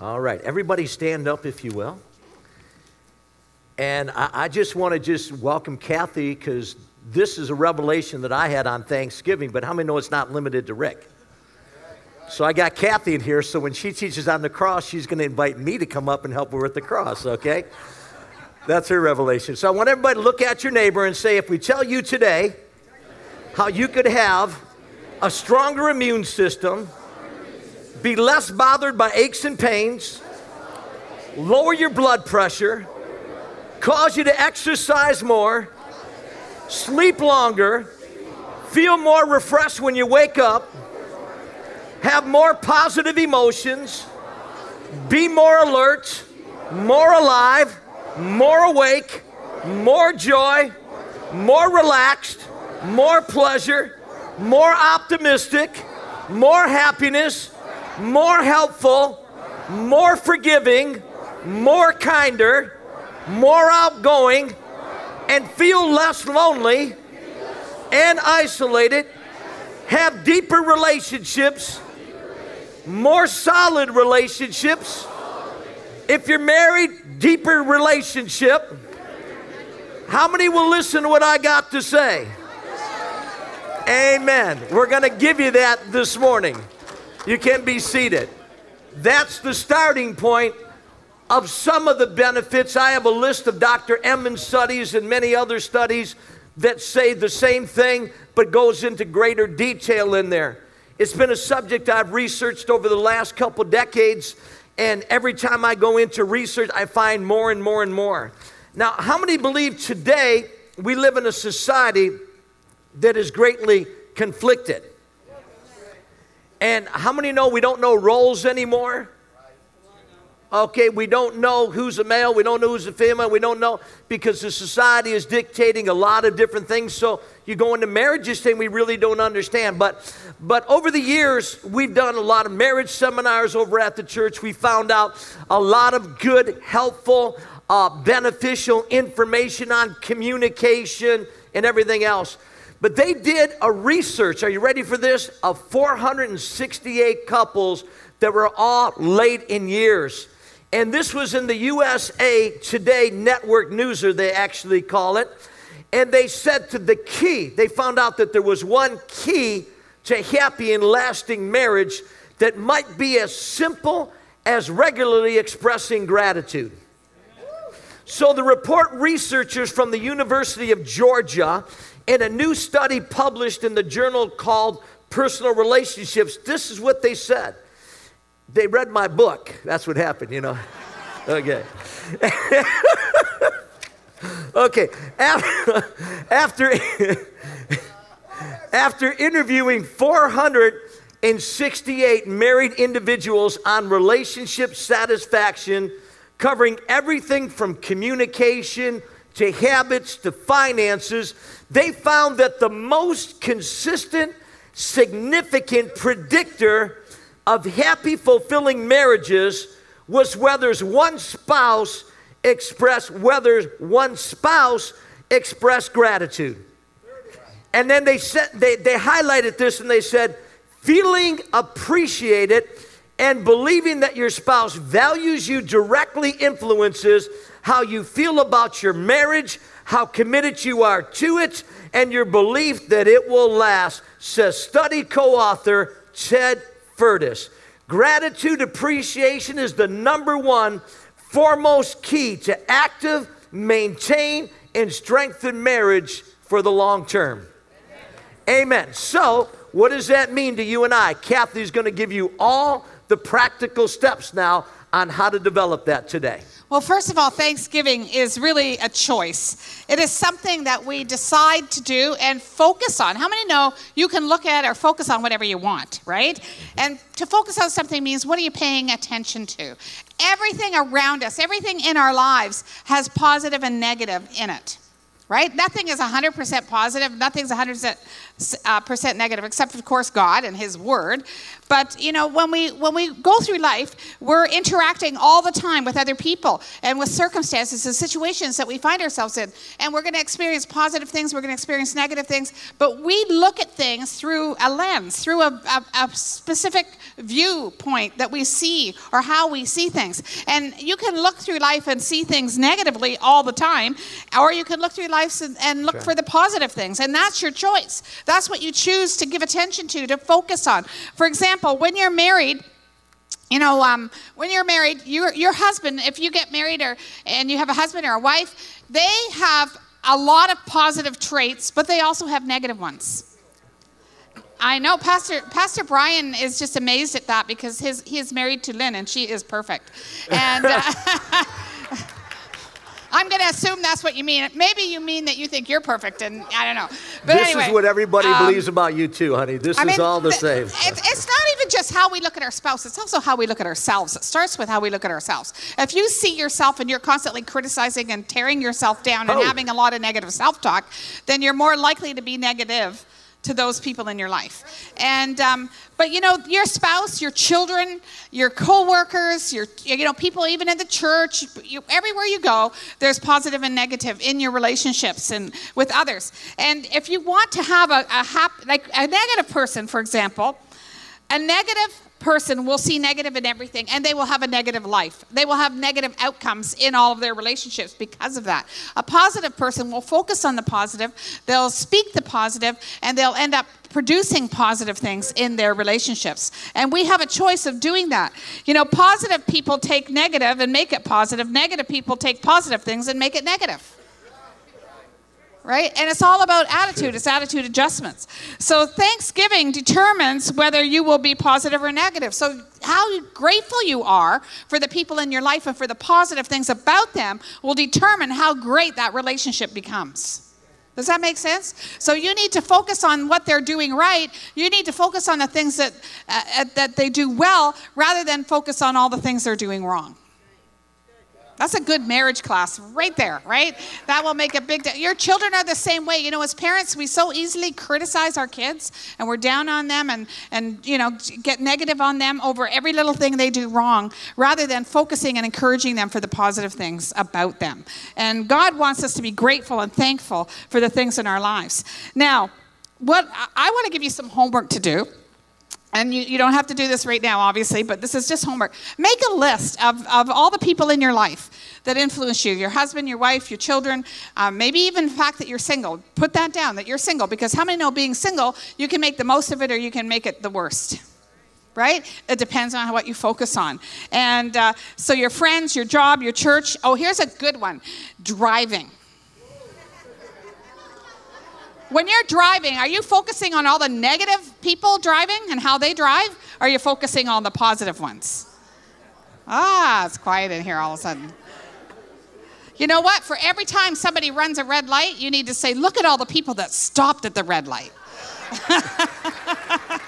All right, everybody stand up if you will. And I, I just want to just welcome Kathy because this is a revelation that I had on Thanksgiving, but how many know it's not limited to Rick? So I got Kathy in here, so when she teaches on the cross, she's going to invite me to come up and help her with the cross, okay? That's her revelation. So I want everybody to look at your neighbor and say, if we tell you today how you could have a stronger immune system, be less bothered by aches and pains, lower your blood pressure, cause you to exercise more, sleep longer, feel more refreshed when you wake up, have more positive emotions, be more alert, more alive, more awake, more joy, more relaxed, more pleasure, more optimistic, more happiness, more helpful, more forgiving, more kinder, more outgoing, and feel less lonely and isolated, have deeper relationships, more solid relationships. If you're married, deeper relationship. How many will listen to what I got to say? Amen. We're going to give you that this morning. You can be seated. That's the starting point of some of the benefits. I have a list of Dr. Emmons studies and many other studies that say the same thing, but goes into greater detail in there. It's been a subject I've researched over the last couple decades, and every time I go into research, I find more and more and more. Now, how many believe today we live in a society that is greatly conflicted? And how many know we don't know roles anymore? Okay, we don't know who's a male, we don't know who's a female, we don't know because the society is dictating a lot of different things. So you go into marriages thing we really don't understand. But but over the years, we've done a lot of marriage seminars over at the church. We found out a lot of good, helpful, uh, beneficial information on communication and everything else. But they did a research, are you ready for this? Of 468 couples that were all late in years. And this was in the USA Today Network Newser, they actually call it. And they said to the key, they found out that there was one key to happy and lasting marriage that might be as simple as regularly expressing gratitude. So the report researchers from the University of Georgia in a new study published in the journal called Personal Relationships, this is what they said. They read my book. That's what happened, you know. Okay. okay. After, after, after interviewing 468 married individuals on relationship satisfaction, covering everything from communication to habits to finances, they found that the most consistent, significant predictor of happy, fulfilling marriages was whether one spouse expressed whether one spouse expressed gratitude. And then they said they, they highlighted this and they said, feeling appreciated and believing that your spouse values you directly influences how you feel about your marriage, how committed you are to it, and your belief that it will last, says study co author Ted Futris. Gratitude appreciation is the number one foremost key to active, maintain, and strengthen marriage for the long term. Amen. So, What does that mean to you and I? Kathy's going to give you all the practical steps now on how to develop that today. Well, first of all, Thanksgiving is really a choice. It is something that we decide to do and focus on. How many know you can look at or focus on whatever you want, right? And to focus on something means what are you paying attention to? Everything around us, everything in our lives has positive and negative in it, right? Nothing is 100% positive, nothing's 100% uh, percent negative, except of course God and His Word. But you know, when we when we go through life, we're interacting all the time with other people and with circumstances and situations that we find ourselves in, and we're going to experience positive things, we're going to experience negative things. But we look at things through a lens, through a, a, a specific viewpoint that we see or how we see things. And you can look through life and see things negatively all the time, or you can look through life and, and look sure. for the positive things, and that's your choice. That's what you choose to give attention to, to focus on. For example, when you're married, you know, um, when you're married, your, your husband, if you get married or, and you have a husband or a wife, they have a lot of positive traits, but they also have negative ones. I know Pastor Pastor Brian is just amazed at that because his he is married to Lynn and she is perfect, and uh, I'm going to assume that's what you mean. Maybe you mean that you think you're perfect, and I don't know. But this anyway, is what everybody um, believes about you too, honey. This I is mean, all the same. It's, it's not even just how we look at our spouse; it's also how we look at ourselves. It starts with how we look at ourselves. If you see yourself and you're constantly criticizing and tearing yourself down and oh. having a lot of negative self-talk, then you're more likely to be negative to those people in your life. And um, but you know, your spouse, your children, your coworkers, your you know, people even in the church, you, everywhere you go, there's positive and negative in your relationships and with others. And if you want to have a, a hap- like a negative person, for example, a negative person will see negative in everything and they will have a negative life. They will have negative outcomes in all of their relationships because of that. A positive person will focus on the positive, they'll speak the positive, and they'll end up producing positive things in their relationships. And we have a choice of doing that. You know, positive people take negative and make it positive, negative people take positive things and make it negative right? And it's all about attitude, it's attitude adjustments. So Thanksgiving determines whether you will be positive or negative. So, how grateful you are for the people in your life and for the positive things about them will determine how great that relationship becomes. Does that make sense? So you need to focus on what they're doing right. You need to focus on the things that uh, that they do well rather than focus on all the things they're doing wrong. That's a good marriage class right there, right? That will make a big difference. Your children are the same way. You know, as parents, we so easily criticize our kids and we're down on them and, and you know, get negative on them over every little thing they do wrong rather than focusing and encouraging them for the positive things about them. And God wants us to be grateful and thankful for the things in our lives. Now, what I want to give you some homework to do and you, you don't have to do this right now, obviously, but this is just homework. Make a list of, of all the people in your life that influence you your husband, your wife, your children, um, maybe even the fact that you're single. Put that down, that you're single, because how many know being single, you can make the most of it or you can make it the worst? Right? It depends on what you focus on. And uh, so, your friends, your job, your church. Oh, here's a good one driving. When you're driving, are you focusing on all the negative people driving and how they drive? Or are you focusing on the positive ones? Ah, it's quiet in here all of a sudden. You know what? For every time somebody runs a red light, you need to say, Look at all the people that stopped at the red light.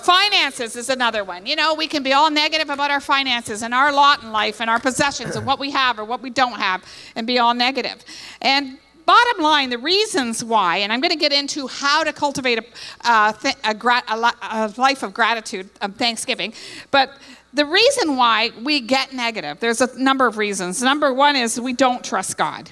finances is another one. You know, we can be all negative about our finances and our lot in life and our possessions and what we have or what we don't have and be all negative. And Bottom line, the reasons why, and I'm going to get into how to cultivate a, a, a, a life of gratitude, of Thanksgiving, but the reason why we get negative, there's a number of reasons. Number one is we don't trust God,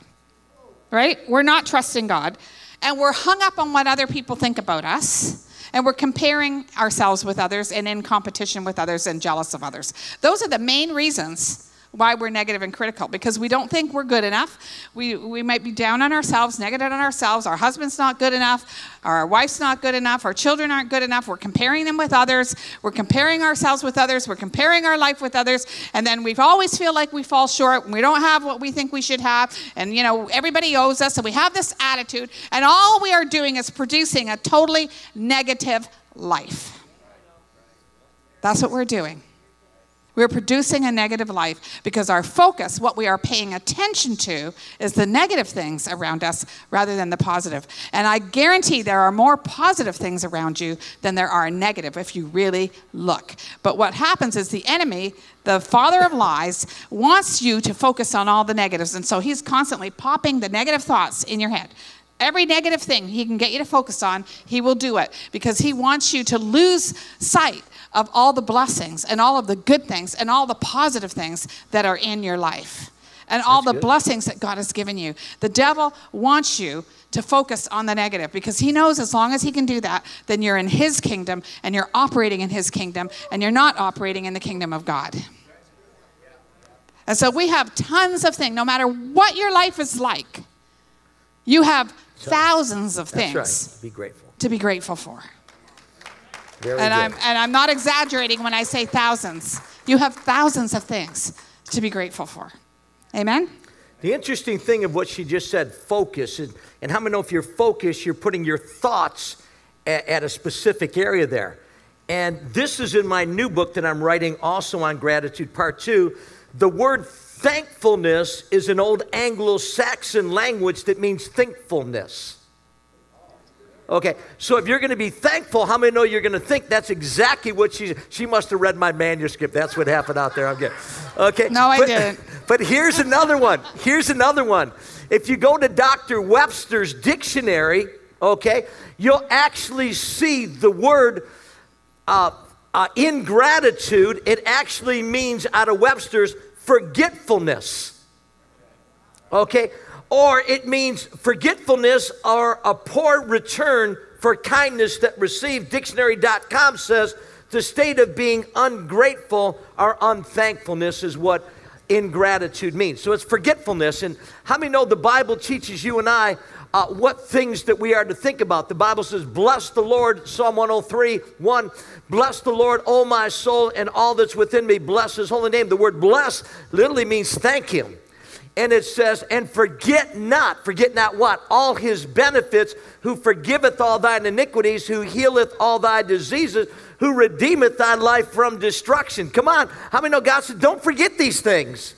right? We're not trusting God, and we're hung up on what other people think about us. And we're comparing ourselves with others and in competition with others and jealous of others. Those are the main reasons why we're negative and critical because we don't think we're good enough. We, we might be down on ourselves, negative on ourselves. Our husband's not good enough. Our wife's not good enough. Our children aren't good enough. We're comparing them with others. We're comparing ourselves with others. We're comparing our life with others. And then we always feel like we fall short. We don't have what we think we should have. And, you know, everybody owes us. And we have this attitude. And all we are doing is producing a totally negative life. That's what we're doing. We're producing a negative life because our focus, what we are paying attention to, is the negative things around us rather than the positive. And I guarantee there are more positive things around you than there are negative if you really look. But what happens is the enemy, the father of lies, wants you to focus on all the negatives. And so he's constantly popping the negative thoughts in your head. Every negative thing he can get you to focus on, he will do it because he wants you to lose sight of all the blessings and all of the good things and all the positive things that are in your life and all That's the good. blessings that God has given you. The devil wants you to focus on the negative because he knows as long as he can do that, then you're in his kingdom and you're operating in his kingdom and you're not operating in the kingdom of God. And so we have tons of things, no matter what your life is like, you have thousands of things right. be grateful. to be grateful for. Very and good. I'm and I'm not exaggerating when I say thousands. You have thousands of things to be grateful for. Amen. The interesting thing of what she just said, focus, and, and how many know if you're focused, you're putting your thoughts at, at a specific area there. And this is in my new book that I'm writing also on gratitude, part two. The word thankfulness is an old Anglo Saxon language that means thankfulness. Okay, so if you're going to be thankful, how many know you're going to think that's exactly what she she must have read my manuscript. That's what happened out there. I'm getting okay. No, I but, didn't. But here's another one. Here's another one. If you go to Dr. Webster's dictionary, okay, you'll actually see the word uh, uh, ingratitude. It actually means out of Webster's forgetfulness. Okay, or it means forgetfulness or a poor return for kindness that received. Dictionary.com says the state of being ungrateful or unthankfulness is what ingratitude means. So it's forgetfulness. And how many know the Bible teaches you and I uh, what things that we are to think about? The Bible says, Bless the Lord, Psalm 103 1. Bless the Lord, O my soul, and all that's within me. Bless his holy name. The word bless literally means thank him and it says, And forget not, forget not what? All his benefits, who forgiveth all thine iniquities, who healeth all thy diseases, who redeemeth thy life from destruction. Come on, how many know God said, Don't forget these things?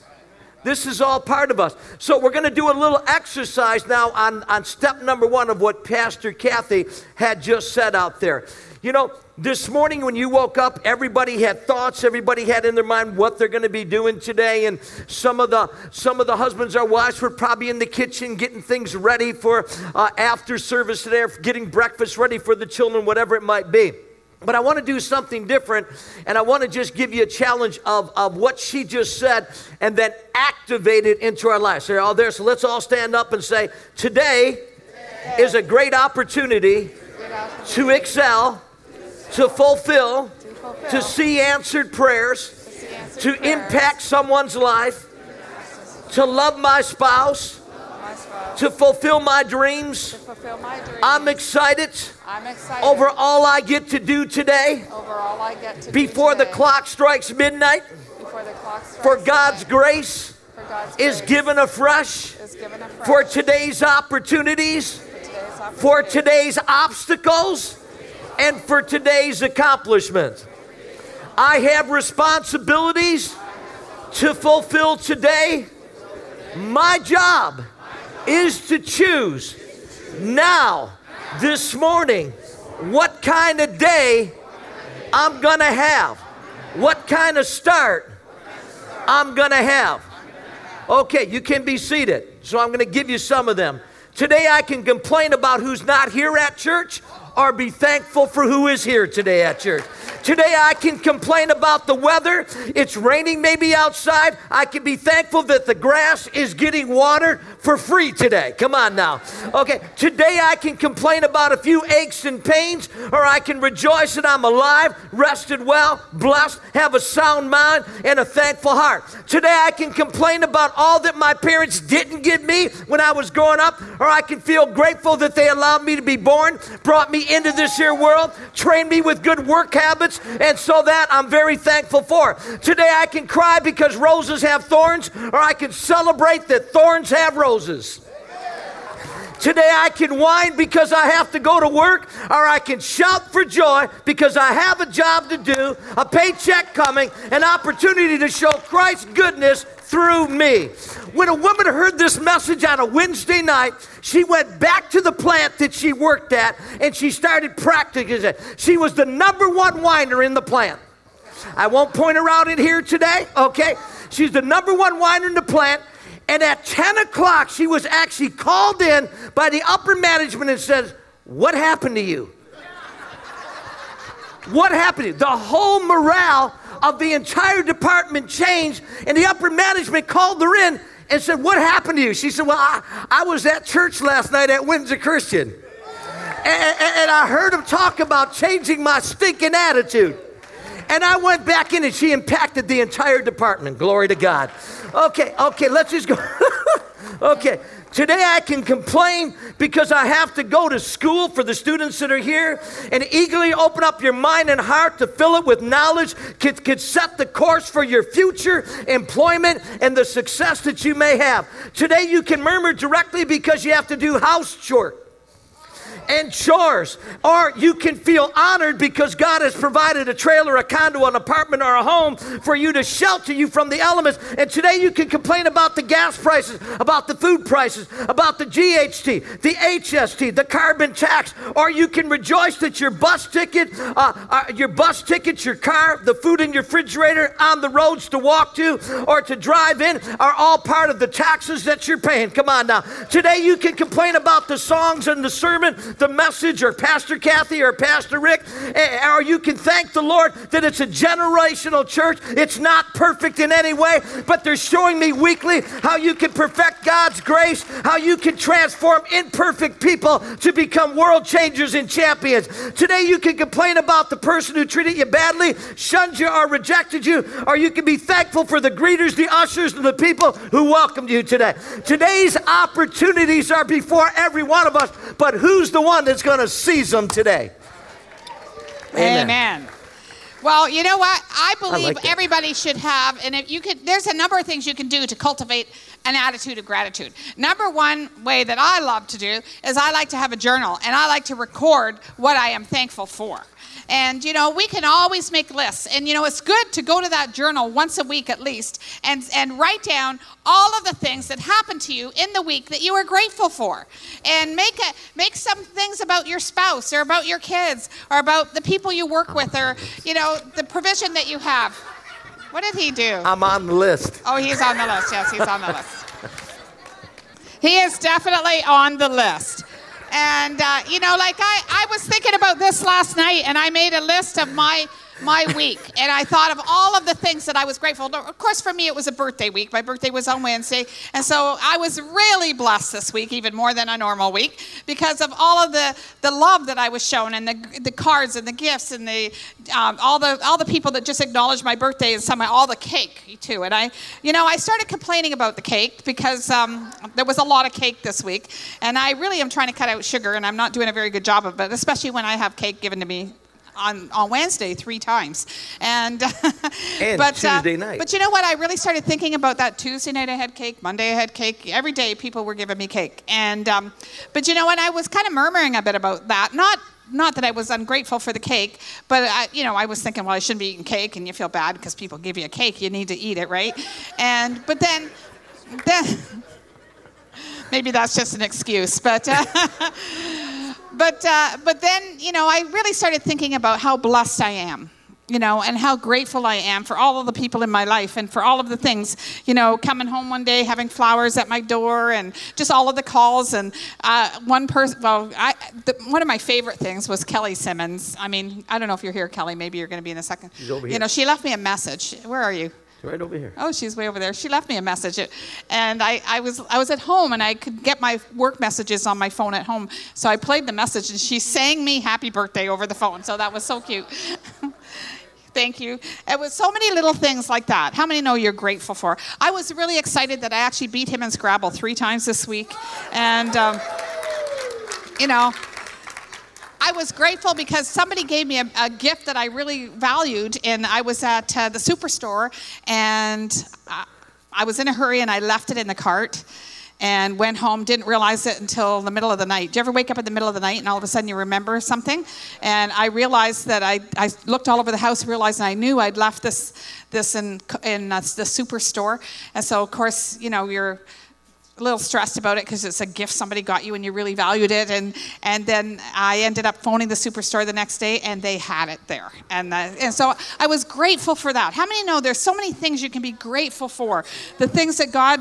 This is all part of us. So we're going to do a little exercise now on, on step number one of what Pastor Kathy had just said out there. You know, this morning when you woke up, everybody had thoughts, everybody had in their mind what they're going to be doing today. And some of the some of the husbands or wives were probably in the kitchen getting things ready for uh, after service today, or getting breakfast ready for the children, whatever it might be. But I want to do something different, and I want to just give you a challenge of, of what she just said and then activate it into our lives. So, all there. So let's all stand up and say, Today, today. is a great opportunity, great opportunity. to excel to fulfill, to, fulfill, to see answered prayers, to, see answered to prayers, impact someone's life, to love my spouse, my spouse to, fulfill my dreams. Fulfill my dreams. I'm, excited I'm excited over all I get to do today. Over all I get to before do the clock strikes midnight. Before the clock strikes for God's grace. For God's is given afresh, is given afresh for today's opportunities, for today's, opportunities, for today's obstacles, and for today's accomplishment. I have responsibilities to fulfill today. My job is to choose now, this morning, what kind of day I'm going to have, what kind of start I'm going to have. Okay, you can be seated. So I'm going to give you some of them. Today I can complain about who's not here at church, or be thankful for who is here today at church. Today I can complain about the weather. It's raining maybe outside. I can be thankful that the grass is getting watered for free today. Come on now. Okay, today I can complain about a few aches and pains, or I can rejoice that I'm alive, rested well, blessed, have a sound mind, and a thankful heart. Today I can complain about all that my parents didn't give me when I was growing up, or I can feel grateful that they allowed me to be born, brought me into this here world, trained me with good work habits, and so that I'm very thankful for. Today I can cry because roses have thorns, or I can celebrate that thorns have roses. Today I can whine because I have to go to work, or I can shout for joy because I have a job to do, a paycheck coming, an opportunity to show Christ's goodness through me. When a woman heard this message on a Wednesday night, she went back to the plant that she worked at and she started practicing it. She was the number one whiner in the plant. I won't point her out in here today, okay? She's the number one whiner in the plant. And at 10 o'clock, she was actually called in by the upper management and says, What happened to you? What happened? The whole morale of the entire department changed, and the upper management called her in and said, What happened to you? She said, Well, I, I was at church last night at Windsor Christian. And, and, and I heard him talk about changing my stinking attitude. And I went back in and she impacted the entire department. Glory to God. Okay, okay, let's just go. okay, today I can complain because I have to go to school for the students that are here and eagerly open up your mind and heart to fill it with knowledge, could, could set the course for your future employment and the success that you may have. Today you can murmur directly because you have to do house chores and chores. Or you can feel honored because God has provided a trailer, a condo, an apartment, or a home for you to shelter you from the elements. And today you can complain about the gas prices, about the food prices, about the GHT, the HST, the carbon tax. Or you can rejoice that your bus ticket, uh, uh, your bus ticket, your car, the food in your refrigerator, on the roads to walk to or to drive in are all part of the taxes that you're paying. Come on now. Today you can complain about the songs and the sermon, the message or Pastor Kathy or Pastor Rick, eh, or you can thank the Lord that it's a generational church. It's not perfect in any way, but they're showing me weekly how you can perfect God's grace, how you can transform imperfect people to become world changers and champions. Today you can complain about the person who treated you badly, shunned you, or rejected you, or you can be thankful for the greeters, the ushers, and the people who welcomed you today. Today's opportunities are before every one of us, but who's the that's going to seize them today? Amen. Amen. Well, you know what? I believe I like everybody should have, and if you could, there's a number of things you can do to cultivate an attitude of gratitude. Number one way that I love to do is I like to have a journal, and I like to record what I am thankful for. And, you know, we can always make lists. And, you know, it's good to go to that journal once a week at least and, and write down all of the things that happened to you in the week that you are grateful for. And make, a, make some things about your spouse or about your kids or about the people you work with or, you know, the provision that you have. What did he do? I'm on the list. Oh, he's on the list. Yes, he's on the list. He is definitely on the list. And, uh, you know, like I, I was thinking about this last night and I made a list of my my week. And I thought of all of the things that I was grateful. Of course, for me, it was a birthday week. My birthday was on Wednesday. And so I was really blessed this week, even more than a normal week, because of all of the, the love that I was shown and the, the cards and the gifts and the, um, all, the, all the people that just acknowledged my birthday and some, all the cake, too. And I, you know, I started complaining about the cake because um, there was a lot of cake this week. And I really am trying to cut out sugar, and I'm not doing a very good job of it, especially when I have cake given to me on, on Wednesday three times. And, And but, Tuesday uh, night. But you know what? I really started thinking about that Tuesday night I had cake, Monday I had cake. Every day people were giving me cake. And, um, but you know what? I was kind of murmuring a bit about that. Not not that I was ungrateful for the cake, but I, you know, I was thinking, well, I shouldn't be eating cake, and you feel bad because people give you a cake, you need to eat it, right? And but then, then maybe that's just an excuse, but. Uh, but uh, but then you know I really started thinking about how blessed I am. you know, and how grateful I am for all of the people in my life and for all of the things, you know, coming home one day, having flowers at my door, and just all of the calls. And uh, one person, well, I, the, one of my favorite things was Kelly Simmons. I mean, I don't know if you're here, Kelly. Maybe you're going to be in a second. You know, she left me a message. Where are you? Right over here. Oh, she's way over there. She left me a message, and I, I was I was at home, and I could get my work messages on my phone at home. So I played the message, and she sang me "Happy Birthday" over the phone. So that was so cute. Thank you. It was so many little things like that. How many know you're grateful for? I was really excited that I actually beat him in Scrabble three times this week, and um, you know. I was grateful because somebody gave me a, a, gift that I really valued, and I was at uh, the superstore, and uh, I was in a hurry, and I left it in the cart, and went home. Didn't realize it until the middle of the night. Do you ever wake up in the middle of the night and all of a sudden you remember something? And I realized that I, I looked all over the house, realized I knew I'd left this this in in uh, the superstore, and so of course you know you're a little stressed about it because it's a gift somebody got you and you really valued it and and then I ended up phoning the superstore the next day and they had it there and uh, and so I was grateful for that. How many know there's so many things you can be grateful for? The things that God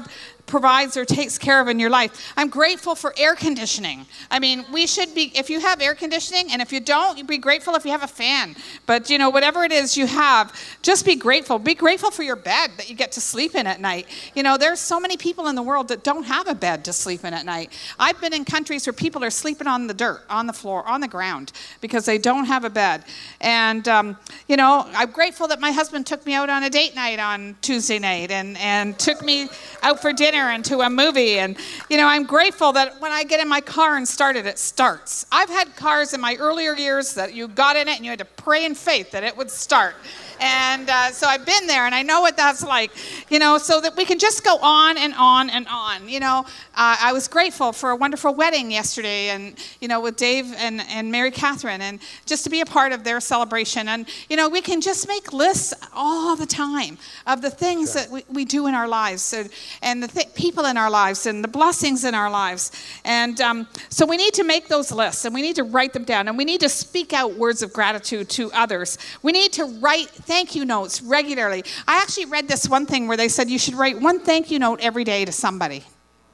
provides or takes care of in your life. I'm grateful for air conditioning. I mean, we should be, if you have air conditioning, and if you don't, you be grateful if you have a fan. But, you know, whatever it is you have, just be grateful. Be grateful for your bed that you get to sleep in at night. You know, there's so many people in the world that don't have a bed to sleep in at night. I've been in countries where people are sleeping on the dirt, on the floor, on the ground, because they don't have a bed. And, um, you know, I'm grateful that my husband took me out on a date night on Tuesday night and, and took me out for dinner and to a movie. And, you know, I'm grateful that when I get in my car and start it, it starts. I've had cars in my earlier years that you got in it and you had to pray in faith that it would start. And uh, so I've been there and I know what that's like, you know, so that we can just go on and on and on. You know, uh, I was grateful for a wonderful wedding yesterday and, you know, with Dave and, and Mary Catherine and just to be a part of their celebration. And, you know, we can just make lists all the time of the things that we, we do in our lives so, and the th- people in our lives and the blessings in our lives. And um, so we need to make those lists and we need to write them down and we need to speak out words of gratitude to others. We need to write thank you notes regularly. I actually read this one thing where they said you should write one thank you note every day to somebody,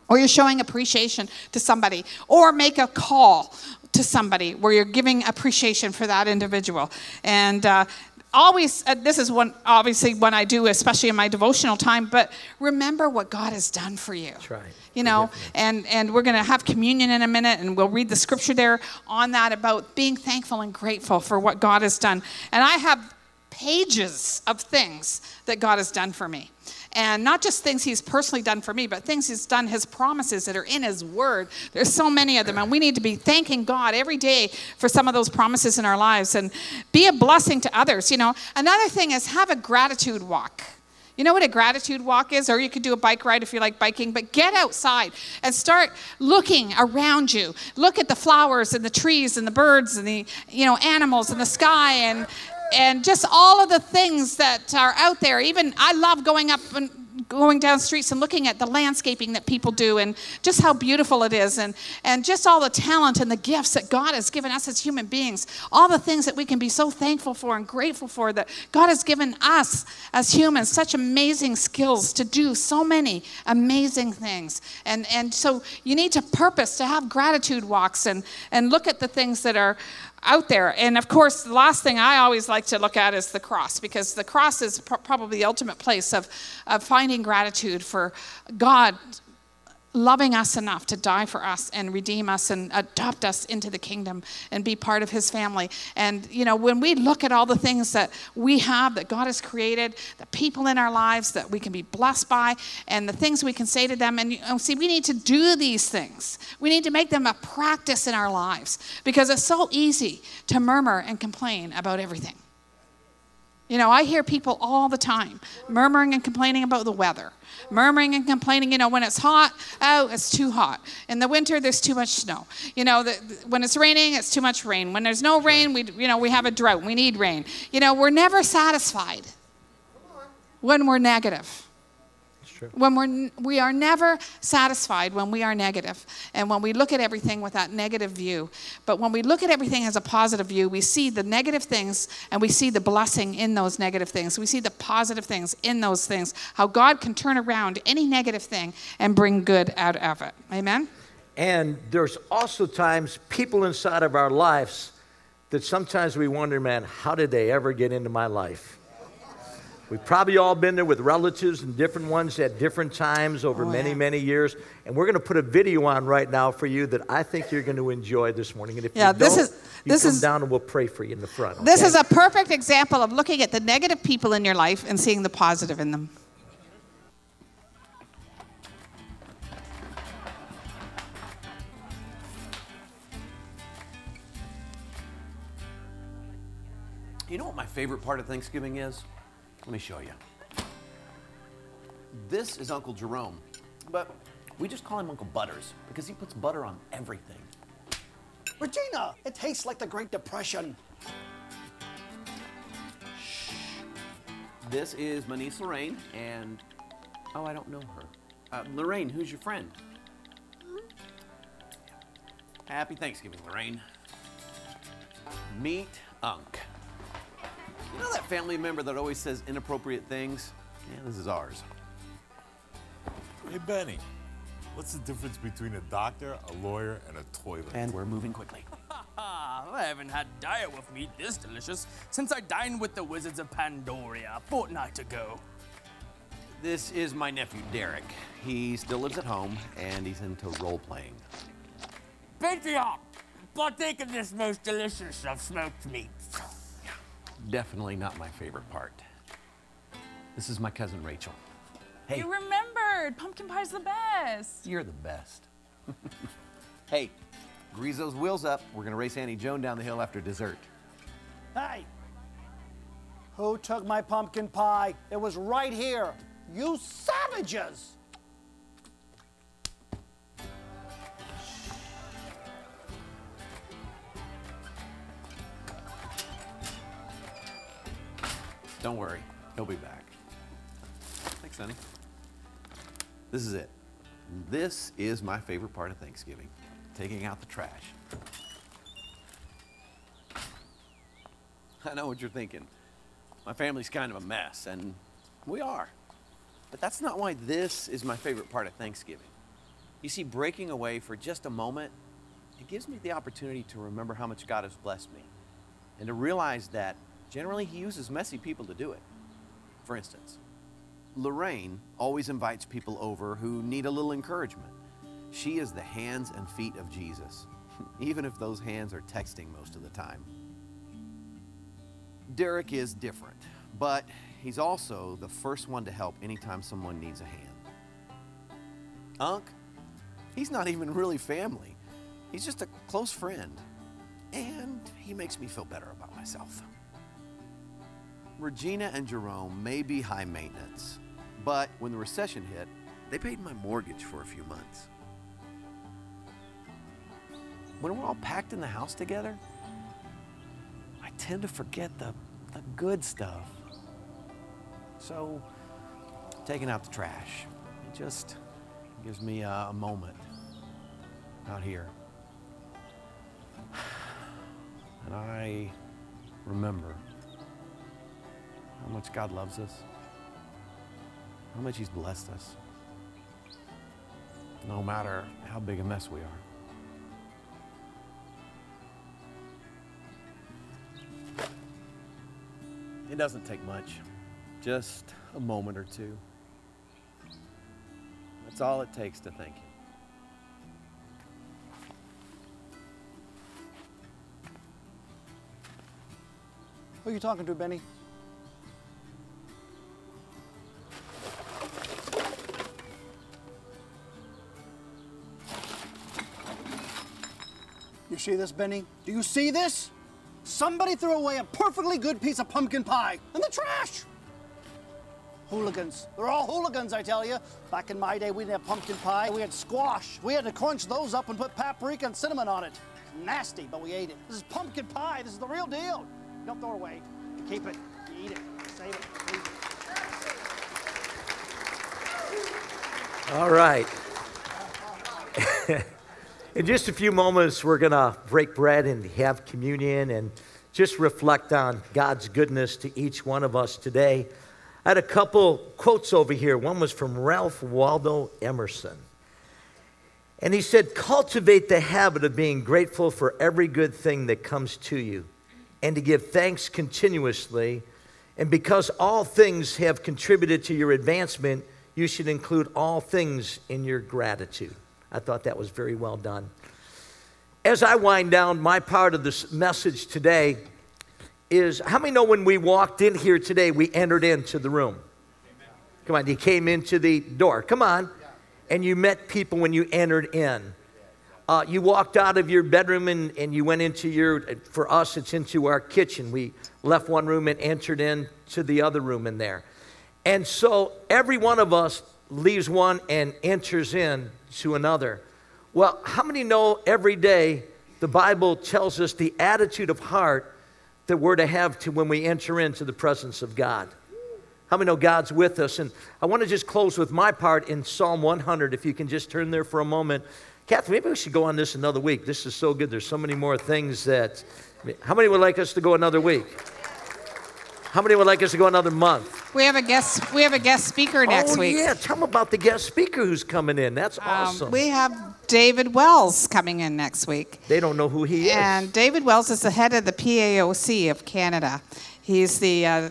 or you're showing appreciation to somebody, or make a call to somebody where you're giving appreciation for that individual. And uh, always, uh, this is one obviously one I do, especially in my devotional time. But remember what God has done for you. That's right. You know, and and we're going to have communion in a minute, and we'll read the scripture there on that about being thankful and grateful for what God has done. And I have pages of things that God has done for me. And not just things he's personally done for me, but things he's done, his promises that are in his word. There's so many of them, and we need to be thanking God every day for some of those promises in our lives and be a blessing to others. You know, another thing is have a gratitude walk. You know what a gratitude walk is? Or you could do a bike ride if you like biking, but get outside and start looking around you. Look at the flowers and the trees and the birds and the you know animals and the sky and and just all of the things that are out there. Even I love going up and going down streets and looking at the landscaping that people do and just how beautiful it is and, and just all the talent and the gifts that God has given us as human beings. All the things that we can be so thankful for and grateful for that God has given us as humans such amazing skills to do so many amazing things. And, and so you need to purpose to have gratitude walks and, and look at the things that are out there. And of course, the last thing I always like to look at is the cross, because the cross is pr- probably the ultimate place of, of finding gratitude for God loving us enough to die for us and redeem us and adopt us into the kingdom and be part of his family. And, you know, when we look at all the things that we have, that God has created, the people in our lives that we can be blessed by, and the things we can say to them, and know, see, we need to do these things. We need to make them a practice in our lives because it's so easy to murmur and complain about everything. You know, I hear people all the time murmuring and complaining about the weather, murmuring and complaining. You know, when it's hot, oh, it's too hot. In the winter, there's too much snow. You know, the, when it's raining, it's too much rain. When there's no rain, we, you know, we have a drought. We need rain. You know, we're never satisfied when we're negative. True. When we're we are never satisfied when we are negative and when we look at everything with that negative view. But when we look at everything as a positive view, we see the negative things and we see the blessing in those negative things. We see the positive things in those things. How God can turn around any negative thing and bring good out of it. Amen. And there's also times people inside of our lives that sometimes we wonder, man, how did they ever get into my life? We've probably all been there with relatives and different ones at different times over Oh, many, yeah. many years. And we're going to put a video on right now for you that I think you're going to enjoy this morning. And if Yeah, you this don't, is- you this come is- down and we'll pray for you in the front. This is a perfect example of looking at the negative people in your life and seeing the positive in them. You know what my favorite part of Thanksgiving is? Let me show you. This is Uncle Jerome, but we just call him Uncle Butters because he puts butter on everything. Regina, it tastes like the Great Depression. Shh. This is my niece Lorraine, and oh, I don't know her. Uh, Lorraine, who's your friend? Happy Thanksgiving, Lorraine. Meet Unc. You know that family member that always says inappropriate things? Yeah, this is ours. Hey, Benny, what's the difference between a doctor, a lawyer, and a toilet? And we're moving quickly. I haven't had diet with meat this delicious since I dined with the Wizards of Pandoria a fortnight ago. This is my nephew, Derek. He still lives at home, and he's into role playing. Patriarch, partake of this most delicious of smoked meats. Definitely not my favorite part. This is my cousin Rachel. Hey, You remembered. Pumpkin pie's the best. you're the best. hey, grease those wheels up. We're gonna race Annie Joan down the hill after dessert. Hey! Who took my pumpkin pie? It was right here. You savages! Don't worry, he'll be back. Thanks, honey. This is it. This is my favorite part of Thanksgiving taking out the trash. I know what you're thinking. My family's kind of a mess, and we are. But that's not why this is my favorite part of Thanksgiving. You see, breaking away for just a moment, it gives me the opportunity to remember how much God has blessed me and to realize that generally He uses messy people to do it. For instance, Lorraine always invites people over who need a little encouragement. She is the hands and feet of Jesus, even if those hands are texting most of the time. Derek is different, but he's also the first one to help anytime someone needs a hand. Unc, he's not even really family. He's just a close friend, and he makes me feel better about myself. Regina and Jerome may be high maintenance, but when the recession hit, they paid my mortgage for a few months. When we're all packed in the house together, I tend to forget the, the good stuff. So, taking out the trash, it just gives me a, a moment out here. And I remember how much God loves us, how much He's blessed us, no matter how big a mess we are. It doesn't take much, just a moment or two. That's all it takes to thank Him. Who are you talking to, Benny? You see this, Benny? Do you see this? Somebody threw away a perfectly good piece of pumpkin pie in the trash. Hooligans. They're all hooligans, I tell you. Back in my day, we didn't have pumpkin pie. We had squash. We had to crunch those up and put paprika and cinnamon on it. Nasty, but we ate it. This is pumpkin pie. This is the real deal. Don't throw it away. You keep it. You eat it. Save it. It. All right. In just a few moments, we're going to break bread and have communion and just reflect on God's goodness to each one of us today. I had a couple quotes over here. One was from Ralph Waldo Emerson. And he said, Cultivate the habit of being grateful for every good thing that comes to you and to give thanks continuously. And because all things have contributed to your advancement, you should include all things in your gratitude. I thought that was very well done. As I wind down, my part of this message today is how many know when we walked in here today, we entered into the room? Come on, you came into the door. Come on and you met people when you entered in. Uh, you walked out of your bedroom and, and you went into your, for us, it's into our kitchen. We left one room and entered into the other room in there. And so every one of us leaves one and enters in to another. Well, how many know every day the Bible tells us the attitude of heart that we're to have to when we enter into the presence of God? How many know God's with us? And I want to just close with my part in Psalm 100. If you can just turn there for a moment. Kathy, maybe we should go on this another week. This is so good. There's so many more things that. How many would like us to go another week? How many would like us to go another month? We have a guest. We have a guest speaker next oh, week. yeah, tell them about the guest speaker who's coming in. That's um, awesome. We have David Wells coming in next week. They don't know who he is. And David Wells is the head of the PAOC of Canada. He's the uh,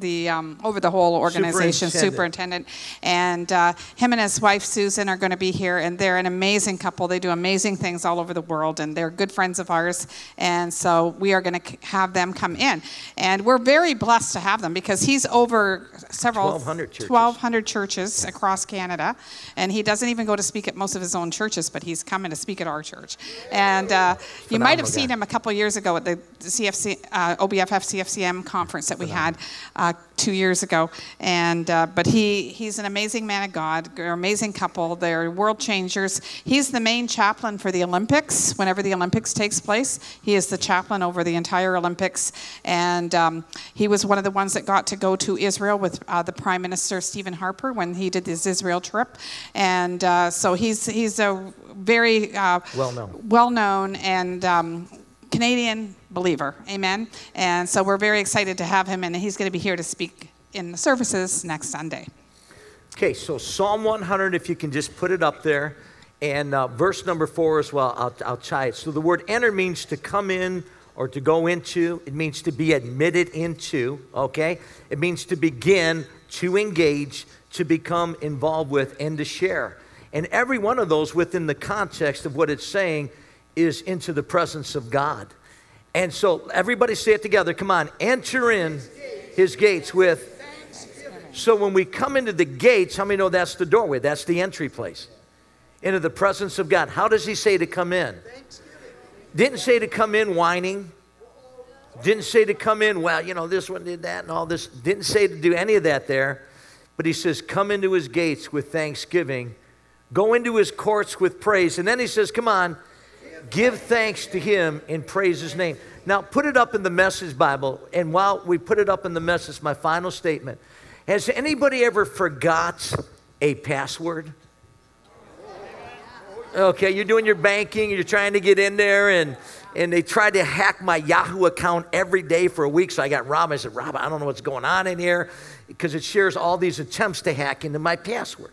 the um, over the whole organization superintendent, superintendent. and uh, him and his wife Susan are going to be here, and they're an amazing couple. They do amazing things all over the world, and they're good friends of ours. And so we are going to have them come in, and we're very blessed to have them because he's over several 1,200 churches. 1,200 churches across Canada, and he doesn't even go to speak at most of his own churches, but he's coming to speak at our church. And uh, you might have seen him a couple years ago at the CFC uh, OBFF CFCM conference that we Phenomenal. had uh, two years ago. And uh, but he he's an amazing man of God. Amazing couple. They're world changers. He's the main chaplain for the Olympics. Whenever the Olympics takes place, he is the chaplain over the entire Olympics. And um, he was one of the ones that got to go to Israel with uh, the Prime Minister Stephen Harper when he did his Israel trip. And uh, so he's he's a very uh, well known well known and um, Canadian believer. Amen. And so we're very excited to have him, and he's going to be here to speak in the services next Sunday. Okay, so Psalm 100, if you can just put it up there, and uh, verse number four as well, I'll, I'll try it. So the word enter means to come in or to go into, it means to be admitted into, okay? It means to begin, to engage, to become involved with, and to share. And every one of those within the context of what it's saying is into the presence of God. And so everybody say it together. Come on, enter in his gates with. So when we come into the gates, how many know that's the doorway? That's the entry place into the presence of God. How does he say to come in? Didn't say to come in whining. Didn't say to come in, well, you know, this one did that and all this. Didn't say to do any of that there. But he says, come into his gates with thanksgiving. Go into his courts with praise. And then he says, come on, give thanks to him and praise his name. Now, put it up in the message Bible. And while we put it up in the message, my final statement Has anybody ever forgot a password? Okay, you're doing your banking, you're trying to get in there, and, and they tried to hack my Yahoo account every day for a week. So I got Rob. I said, Rob, I don't know what's going on in here because it shares all these attempts to hack into my password.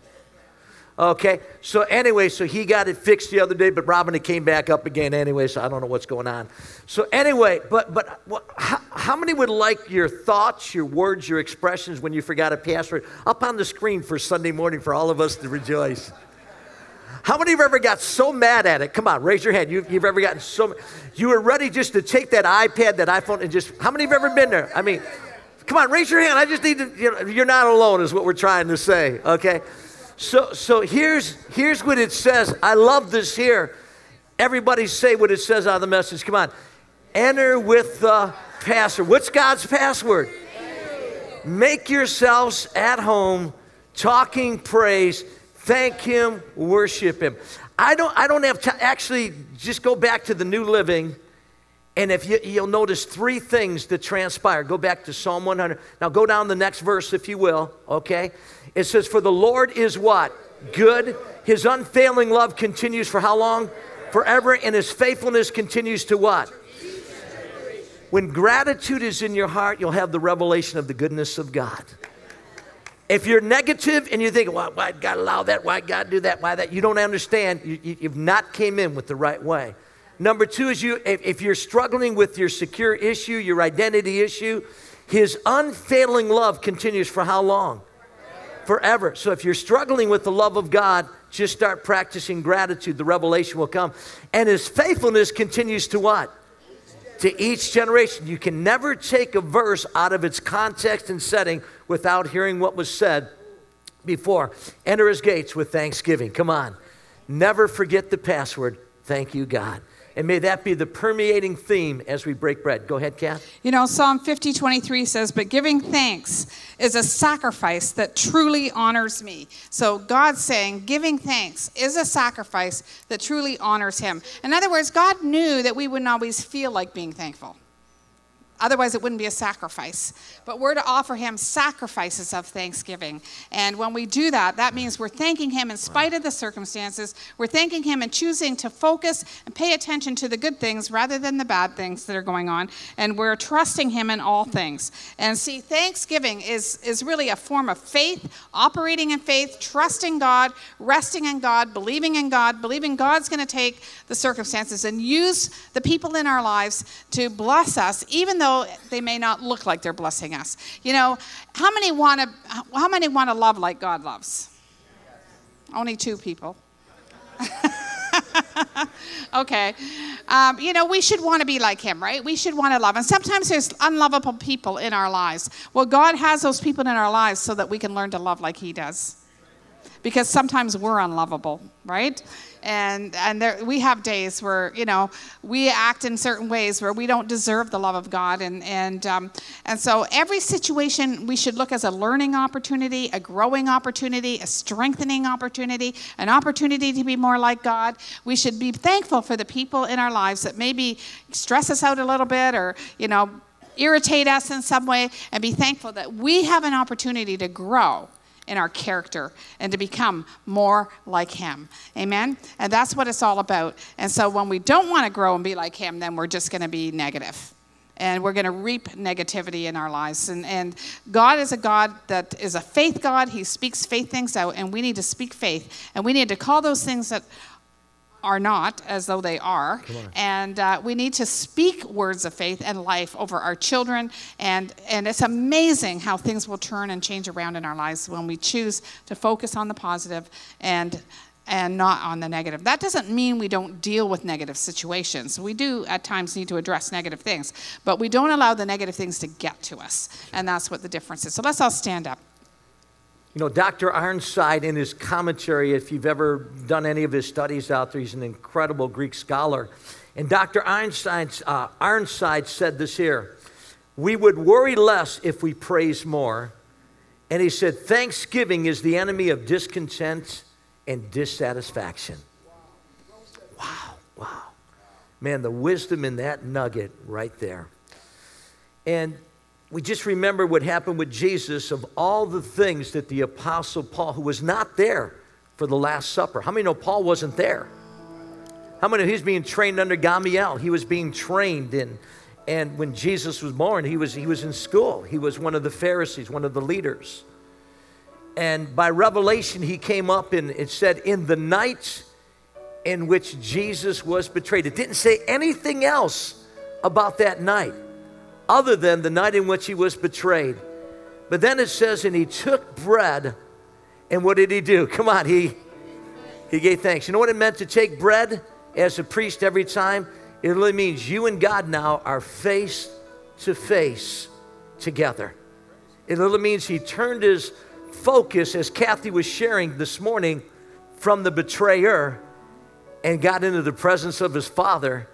Okay, so anyway, so he got it fixed the other day, but Robin it came back up again anyway, so I don't know what's going on. So anyway, but but how, how many would like your thoughts, your words, your expressions when you forgot a password up on the screen for Sunday morning for all of us to rejoice? How many of you ever got so mad at it? Come on, raise your hand. You, have you've, ever gotten so you were ready just to take that iPad, that iPhone, and just how many of you have ever been there? I mean, come on, raise your hand. I just need to. You know, you're not alone, is what we're trying to say. Okay. So, so here's, here's what it says. I love this here. Everybody say what it says on the message. Come on. Enter with the password. What's God's password? Make yourselves at home, talking praise, thank Him, worship Him. I don't, I don't have to actually just go back to the New Living And if you, you'll notice three things that transpire. Go back to Psalm 100. Now go down the next verse, if you will, okay? It says, For the Lord is what? Good. His unfailing love continues for how long? Forever. And his faithfulness continues to what? When gratitude is in your heart, you'll have the revelation of the goodness of God. If you're negative and you think, well, why God allow that? Why God do that? Why that? You don't understand. You, you, you've not came in with the right way. Number two is you, if, you're struggling with your secure issue, your identity issue, his unfailing love continues for how long? Forever. So if you're struggling with the love of God, just start practicing gratitude. The revelation will come. And his faithfulness continues to what? To each generation. You can never take a verse out of its context and setting without hearing what was said before. Enter his gates with thanksgiving. Come on. Never forget the password. Thank you, God. And may that be the permeating theme as we break bread. Go ahead, Kath. You know, Psalm 50, 23 says, But giving thanks is a sacrifice that truly honors me. So God's saying, giving thanks is a sacrifice that truly honors Him. In other words, God knew that we wouldn't always feel like being thankful. Otherwise, it wouldn't be a sacrifice. But we're to offer him sacrifices of thanksgiving. And when we do that, that means we're thanking him in spite of the circumstances. We're thanking him and choosing to focus and pay attention to the good things rather than the bad things that are going on. And we're trusting him in all things. And see, thanksgiving is, is really a form of faith, operating in faith, trusting God, resting in God, believing in God, believing God's going to take the circumstances and use the people in our lives to bless us, even though they may not look like they're blessing us. You know, how many want to how many want to love like God loves? Only two people. okay. Um, you know, we should want to be like him, right? We should want to love. And sometimes there's unlovable people in our lives. Well, God has those people in our lives so that we can learn to love like he does. Because sometimes we're unlovable, right? and and there, we have days where you know we act in certain ways where we don't deserve the love of God, and and um, and so every situation we should look as a learning opportunity, a growing opportunity, a strengthening opportunity, an opportunity to be more like God. We should be thankful for the people in our lives that maybe stress us out a little bit, or you know irritate us in some way, and be thankful that we have an opportunity to grow in our character and to become more like Him. Amen? And that's what it's all about. And so when we don't want to grow and be like Him, then we're just going to be negative. And we're going to reap negativity in our lives. And, and God is a God that is a faith God. He speaks faith things out, and we need to speak faith. And we need to call those things that are not as though they are. And uh, we need to speak words of faith and life over our children. And, and it's amazing how things will turn and change around in our lives when we choose to focus on the positive and and not on the negative. That doesn't mean we don't deal with negative situations. We do at times need to address negative things, but we don't allow the negative things to get to us. And that's what the difference is. So let's all stand up. You know, Dr. Ironside, in his commentary, if you've ever done any of his studies out there, he's an incredible Greek scholar. And Dr. Ironside, uh, Ironside said this here We would worry less if we praise more. And he said, Thanksgiving is the enemy of discontent and dissatisfaction. Wow, wow. Man, the wisdom in that nugget right there. And we just remember what happened with Jesus of all the things that the Apostle Paul, who was not there for the Last Supper. How many know Paul wasn't there? How many know he's being trained under Gamaliel? He was being trained in, and when Jesus was born, he was, he was in school. He was one of the Pharisees, one of the leaders. And by revelation, he came up and it said, in the night in which Jesus was betrayed. It didn't say anything else about that night other than the night in which he was betrayed. But then it says, and he took bread, and what did he do? Come on, he he gave thanks. You know what it meant to take bread as a priest every time? It really means you and God now are face to face together. It literally means he turned his focus, as Kathy was sharing this morning, from the betrayer and got into the presence of his father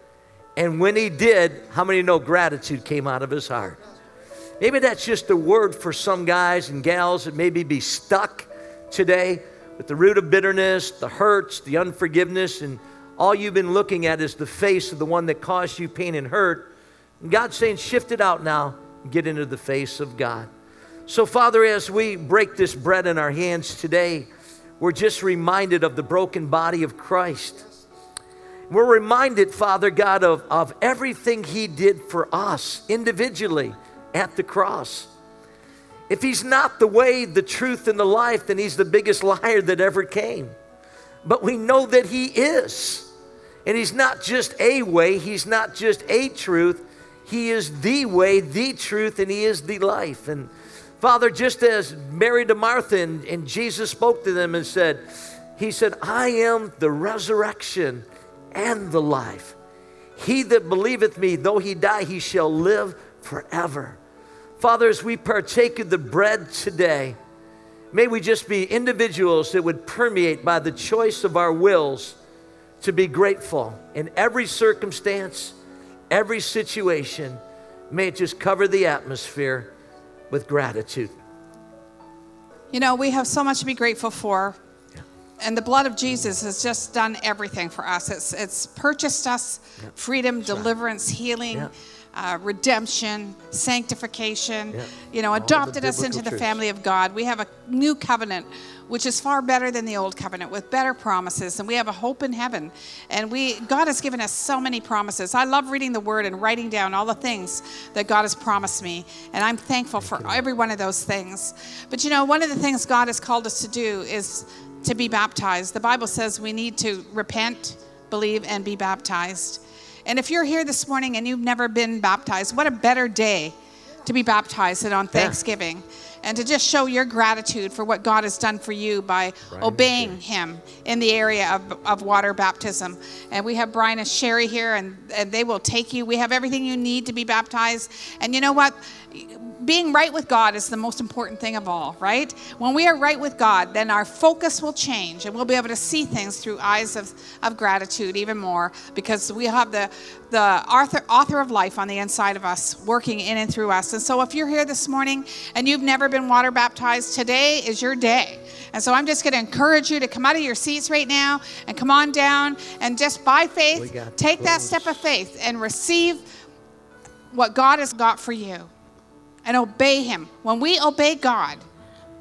and when he did, how many know gratitude came out of his heart? Maybe that's just a word for some guys and gals that maybe be stuck today with the root of bitterness, the hurts, the unforgiveness, and all you've been looking at is the face of the one that caused you pain and hurt. And God's saying, shift it out now, get into the face of God. So, Father, as we break this bread in our hands today, we're just reminded of the broken body of Christ. We're reminded, Father God, of, of everything He did for us individually at the cross. If He's not the way, the truth, and the life, then He's the biggest liar that ever came. But we know that He is. And He's not just a way, He's not just a truth, He is the way, the truth, and He is the life. And Father, just as Mary to Martha and, and Jesus spoke to them and said, He said, I am the resurrection and the life. He that believeth me, though he die, he shall live forever. Father, as we partake of the bread today, may we just be individuals that would permeate by the choice of our wills to be grateful in every circumstance, every situation. May it just cover the atmosphere with gratitude. You know, we have so much to be grateful for. And the blood of Jesus has just done everything for us. It's, it's purchased us freedom, deliverance, healing, Yeah. uh, redemption, sanctification, you know, All adopted us into the family of God. We have a new covenant, which is far better than the old covenant with better promises. And we have a hope in heaven. And we, God has given us so many promises. I love reading the word and writing down all the things that God has promised me. And I'm thankful for every one of those things. But you know, one of the things God has called us to do is to be baptized. The Bible says we need to repent, believe, and be baptized. And if you're here this morning and you've never been baptized, what a better day to be baptized than on Thanksgiving. And to just show your gratitude for what God has done for you by obeying Him in the area of, of water baptism. And we have Brian and Sherry here, and, and they will take you. We have everything you need to be baptized. And you know what? Being right with God is the most important thing of all, right? When we are right with God, then our focus will change and we'll be able to see things through eyes of, of gratitude even more because we have the, the author, author of life on the inside of us working in and through us. And so if you're here this morning and you've never been water baptized, today is your day. And so I'm just going to encourage you to come out of your seats right now and come on down and just by faith, take that step of faith and receive what God has got for you and obey Him. When we obey God,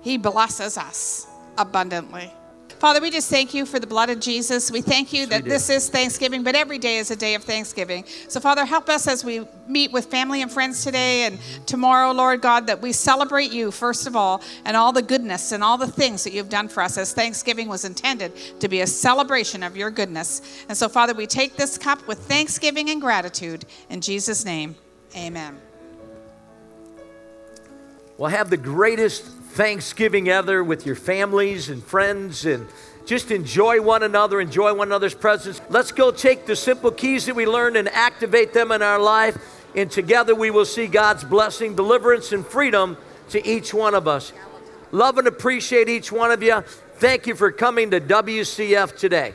He blesses us abundantly. Father, we just thank you for the blood of Jesus. We thank you that this is Thanksgiving, but every day is a day of Thanksgiving. So, Father, help us as we meet with family and friends today and tomorrow, Lord God, that we celebrate you, first of all, and all the goodness and all the things that you've done for us, as Thanksgiving was intended to be a celebration of your goodness. And so, Father, we take this cup with thanksgiving and gratitude. In Jesus' name, amen. Well, have the greatest Thanksgiving ever with your families and friends and just enjoy one another, enjoy one another's presence. Let's go take the simple keys that we learned and activate them in our life. And together we will see God's blessing, deliverance, and freedom to each one of us. Love and appreciate each one of you. Thank you for coming to WCF today.